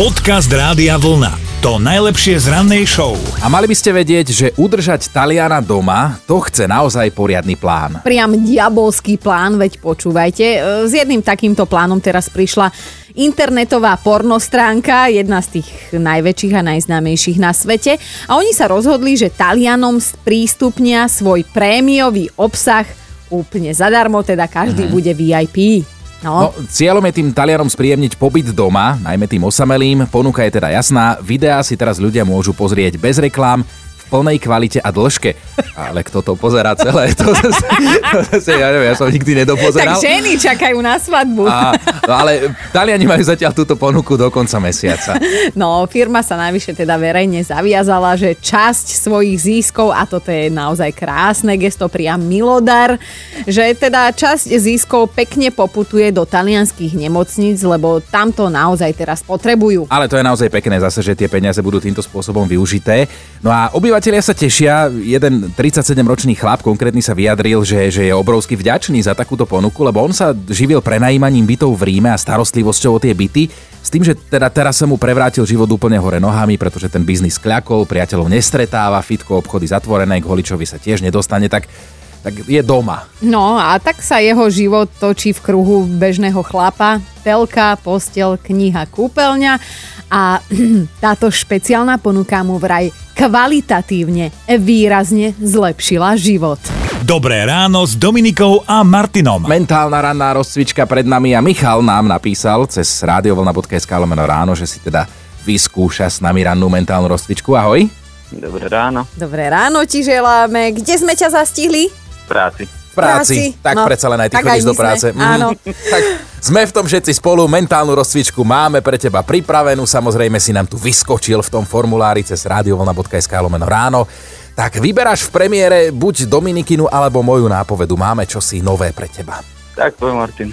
Podcast Rádia Vlna. To najlepšie z rannej show. A mali by ste vedieť, že udržať Taliana doma, to chce naozaj poriadny plán. Priam diabolský plán, veď počúvajte. E, S jedným takýmto plánom teraz prišla internetová pornostránka, jedna z tých najväčších a najznámejších na svete. A oni sa rozhodli, že Talianom sprístupnia svoj prémiový obsah úplne zadarmo, teda každý mm. bude VIP. No, No, cieľom je tým Talianom spríjemniť pobyt doma, najmä tým osamelým. Ponuka je teda jasná, videá si teraz ľudia môžu pozrieť bez reklám, plnej kvalite a dĺžke. Ale kto to pozerá celé, to zase, to zase ja neviem, ja som nikdy tak nedopozeral. ženy čakajú na svadbu. A, no ale Taliani majú zatiaľ túto ponuku do konca mesiaca. No, firma sa najvyššie teda verejne zaviazala, že časť svojich získov, a toto je naozaj krásne gesto, priam milodar, že teda časť získov pekne poputuje do talianských nemocníc, lebo tam to naozaj teraz potrebujú. Ale to je naozaj pekné zase, že tie peniaze budú týmto spôsobom využité. No a obyvateľia sa tešia. Jeden 37-ročný chlap konkrétny sa vyjadril, že, že je obrovsky vďačný za takúto ponuku, lebo on sa živil prenajímaním bytov v Ríme a starostlivosťou o tie byty. S tým, že teda teraz sa mu prevrátil život úplne hore nohami, pretože ten biznis kľakol, priateľov nestretáva, fitko, obchody zatvorené, k holičovi sa tiež nedostane, tak, tak je doma. No a tak sa jeho život točí v kruhu bežného chlapa. Telka, postel, kniha, kúpeľňa a táto špeciálna ponuka mu vraj kvalitatívne výrazne zlepšila život. Dobré ráno s Dominikou a Martinom. Mentálna ranná rozcvička pred nami a Michal nám napísal cez radiovlna.sk lomeno ráno, že si teda vyskúša s nami rannú mentálnu rozcvičku. Ahoj. Dobré ráno, Dobré ráno ti želáme. Kde sme ťa zastihli? v práci. V práci. Práci, Tak no. predsa len aj ty Tak chodíš aj do práce. sme, áno. tak sme v tom všetci spolu. Mentálnu rozcvičku máme pre teba pripravenú. Samozrejme si nám tu vyskočil v tom formulári cez radiovlna.sk lomeno ráno. Tak vyberáš v premiére buď Dominikinu alebo moju nápovedu. Máme čosi nové pre teba. Tak poviem Martin.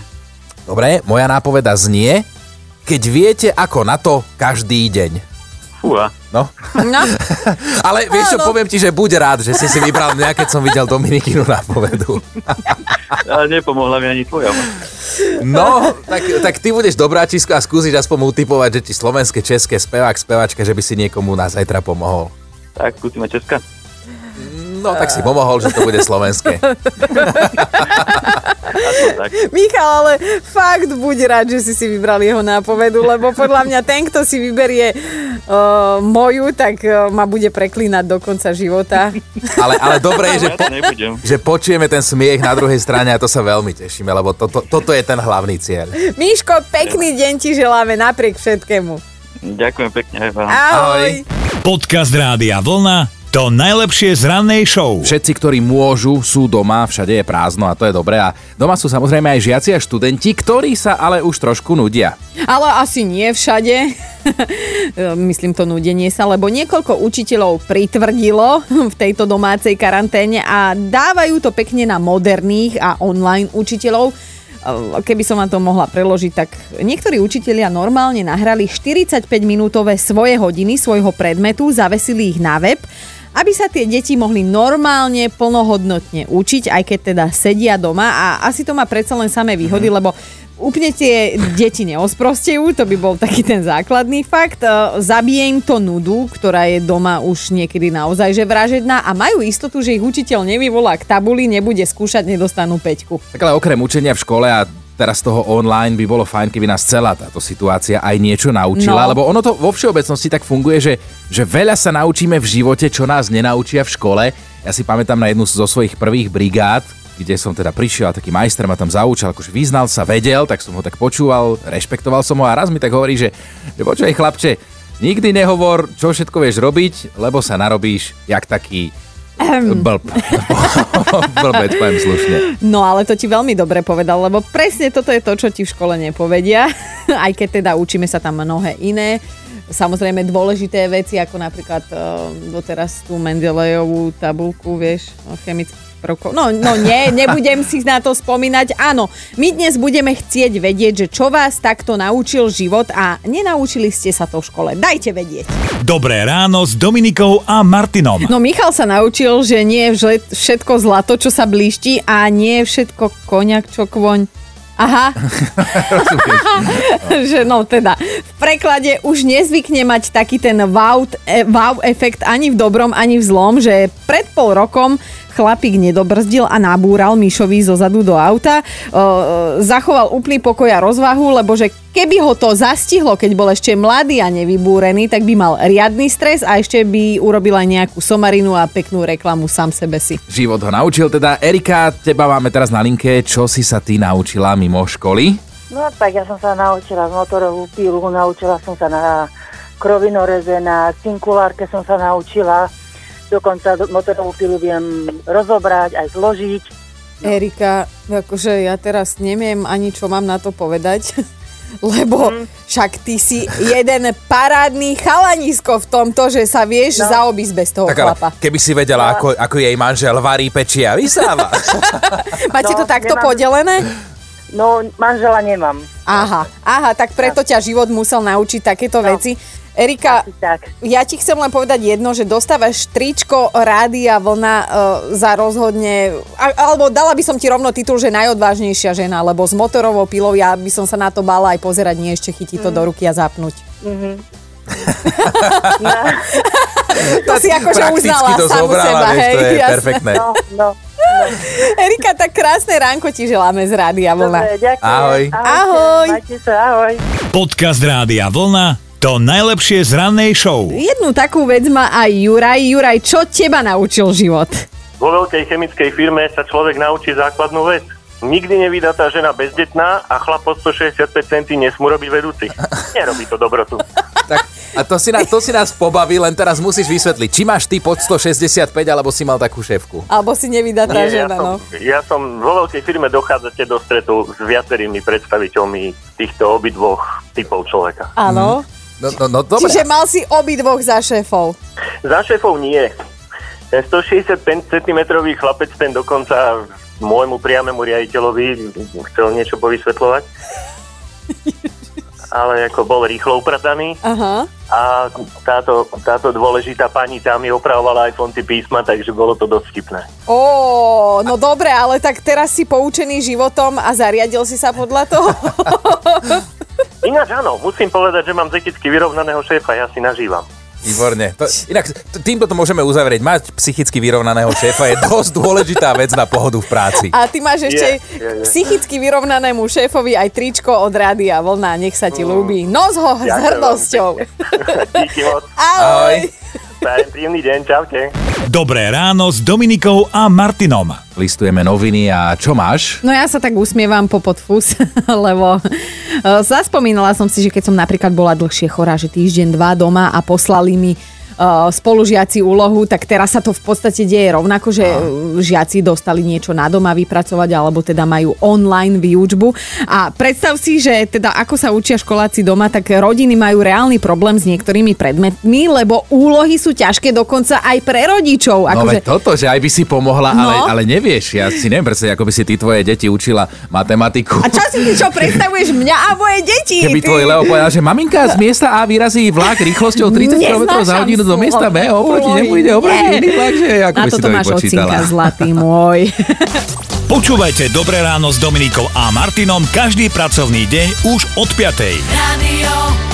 Dobre, moja nápoveda znie, keď viete ako na to každý deň. Fúha, No, No, ale vieš čo, poviem ti, že buď rád, že si si vybral mňa, keď som videl Dominikinu nápovedu. ale nepomohla mi ani tvoja. No, tak, tak ty budeš dobráčisko a skúsiš aspoň utypovať, že ti slovenské, české, spevák, spevačka, že by si niekomu na zajtra pomohol. Tak skúsime Česka. No, tak si pomohol, že to bude slovenské. Michal, ale fakt buď rád, že si si vybral jeho nápovedu, lebo podľa mňa ten, kto si vyberie uh, moju, tak uh, ma bude preklínať do konca života. Ale, ale dobre je, že, po, že počujeme ten smiech na druhej strane a to sa veľmi tešíme, lebo to, to, toto je ten hlavný cieľ. Miško, pekný deň ti želáme napriek všetkému. Ďakujem pekne aj vám. Ahoj. Podcast Rádia Vlna. To najlepšie z rannej show. Všetci, ktorí môžu, sú doma, všade je prázdno a to je dobré. A doma sú samozrejme aj žiaci a študenti, ktorí sa ale už trošku nudia. Ale asi nie všade. Myslím to nudenie sa, lebo niekoľko učiteľov pritvrdilo v tejto domácej karanténe a dávajú to pekne na moderných a online učiteľov. Keby som vám to mohla preložiť, tak niektorí učitelia normálne nahrali 45-minútové svoje hodiny svojho predmetu, zavesili ich na web, aby sa tie deti mohli normálne, plnohodnotne učiť, aj keď teda sedia doma. A asi to má predsa len samé výhody, lebo úplne tie deti neosprostejú, to by bol taký ten základný fakt. E, Zabije im to nudu, ktorá je doma už niekedy naozaj že vražedná a majú istotu, že ich učiteľ nevyvolá k tabuli, nebude skúšať, nedostanú peťku. Tak ale okrem učenia v škole a teraz toho online by bolo fajn, keby nás celá táto situácia aj niečo naučila, No. lebo ono to vo všeobecnosti tak funguje, že, že veľa sa naučíme v živote, čo nás nenaučia v škole. Ja si pamätám na jednu zo svojich prvých brigád, kde som teda prišiel a taký majster ma tam zaučal, akože vyznal sa, vedel, tak som ho tak počúval, rešpektoval som ho a raz mi tak hovorí, že, že počúvaj chlapče, nikdy nehovor, čo všetko vieš robiť, lebo sa narobíš jak taký blb. Blbec, poviem slušne. No ale to ti veľmi dobre povedal, lebo presne toto je to, čo ti v škole nepovedia, aj keď teda učíme sa tam mnohé iné. Samozrejme dôležité veci, ako napríklad uh, doteraz tú Mendelejovú tabulku, vieš, o chemických prvkov. No, no nie, nebudem si na to spomínať. Áno, my dnes budeme chcieť vedieť, že čo vás takto naučil život a nenaučili ste sa to v škole. Dajte vedieť. Dobré ráno s Dominikou a Martinom. No Michal sa naučil, že nie je všetko zlato, čo sa blíšti a nie je všetko koniak, čo kvoň. Aha. že no teda, v preklade už nezvykne mať taký ten wow, e, wow efekt ani v dobrom, ani v zlom, že pred pol rokom chlapík nedobrzdil a nabúral Mišovi zo zadu do auta. O, zachoval úplný pokoj a rozvahu, lebo že keby ho to zastihlo, keď bol ešte mladý a nevybúrený, tak by mal riadny stres a ešte by urobil aj nejakú somarinu a peknú reklamu sám sebe si. Život ho naučil teda. Erika, teba máme teraz na linke. Čo si sa ty naučila mimo školy? No tak ja som sa naučila motorovú pílu, naučila som sa na krovinoreze, na cinkulárke som sa naučila, dokonca motorovú pilu viem rozobrať, aj zložiť. Erika, akože ja teraz neviem ani čo mám na to povedať. Lebo mm. však ty si jeden parádny chalanisko v tomto, že sa vieš no. zaobísť bez toho tak, chlapa. Keby si vedela, no. ako, ako jej manžel varí, pečie a vysáva. Máte no, to takto nemám... podelené? No, manžela nemám. Aha, aha, tak preto ťa život musel naučiť takéto no. veci. Erika, ja ti chcem len povedať jedno, že dostávaš tričko Rádia Vlna uh, za rozhodne, alebo dala by som ti rovno titul, že najodvážnejšia žena, lebo s motorovou pilou ja by som sa na to bala aj pozerať, nie ešte chytiť to mm. do ruky a zapnúť. Mm-hmm. no. to si akože uznala to samu seba, hej. To je jasné. perfektné. No, no. Erika, tak krásne ránko ti želáme z Rádia Vlna. Dobre, ďakujem. Ahoj. Ahoj. Majte sa, ahoj. Podcast Rádia Vlna to najlepšie z rannej show. Jednu takú vec má aj Juraj. Juraj, čo teba naučil život? Vo veľkej chemickej firme sa človek naučí základnú vec. Nikdy nevydatá žena bezdetná a chlap pod 165 cm nesmú robiť vedúci. Nerobí to dobrotu. Tak, a to si, nás, to si nás pobaví, len teraz musíš vysvetliť, či máš ty pod 165, alebo si mal takú šéfku. Alebo si nevydatá Nie, žena, ja som, no. Ja som vo veľkej firme dochádzate do stretu s viacerými predstaviteľmi týchto obidvoch typov človeka. Áno. Mm. No, no, no dobre. Čiže mal si obidvoch za šéfov. Za šéfov nie. Ten 165 cm chlapec, ten dokonca môjmu priamému riaditeľovi chcel niečo povysvetľovať. Ale ako bol rýchlo uprataný. Aha. A táto, táto dôležitá pani tam mi opravovala aj fonty písma, takže bolo to dosť vtipné. Ó, no dobre, ale tak teraz si poučený životom a zariadil si sa podľa toho? Ináč áno, musím povedať, že mám psychicky vyrovnaného šéfa, ja si nažívam. Výborne. To, inak týmto to môžeme uzavrieť. Mať psychicky vyrovnaného šéfa je dosť dôležitá vec na pohodu v práci. A ty máš ešte yeah, yeah, yeah. psychicky vyrovnanému šéfovi aj tričko od Rádia Vlna. Nech sa ti mm. ľúbi. Nos ho s hrdosťou. Díky moc. Ahoj. Ahoj. Prajem príjemný deň, čaute. Dobré ráno s Dominikou a Martinom. Listujeme noviny a čo máš? No ja sa tak usmievam po podfus, lebo e, zaspomínala som si, že keď som napríklad bola dlhšie chorá, že týždeň, dva doma a poslali mi uh, spolužiaci úlohu, tak teraz sa to v podstate deje rovnako, že žiaci dostali niečo na doma vypracovať alebo teda majú online výučbu. A predstav si, že teda ako sa učia školáci doma, tak rodiny majú reálny problém s niektorými predmetmi, lebo úlohy sú ťažké dokonca aj pre rodičov. No akože... toto, že aj by si pomohla, no. ale, ale nevieš. Ja si neviem predstaviť, ako by si ty tvoje deti učila matematiku. A čo si ty čo predstavuješ mňa a moje deti? Keby ty... tvoj Leo povedal, že maminka z miesta A vyrazí vlak rýchlosťou 30 km za hodinu do miesta B, oproti nemu ide oproti iný vlak, že ako by si to máš vypočítala. zlatý môj. Počúvajte Dobré ráno s Dominikou a Martinom každý pracovný deň už od 5. Radio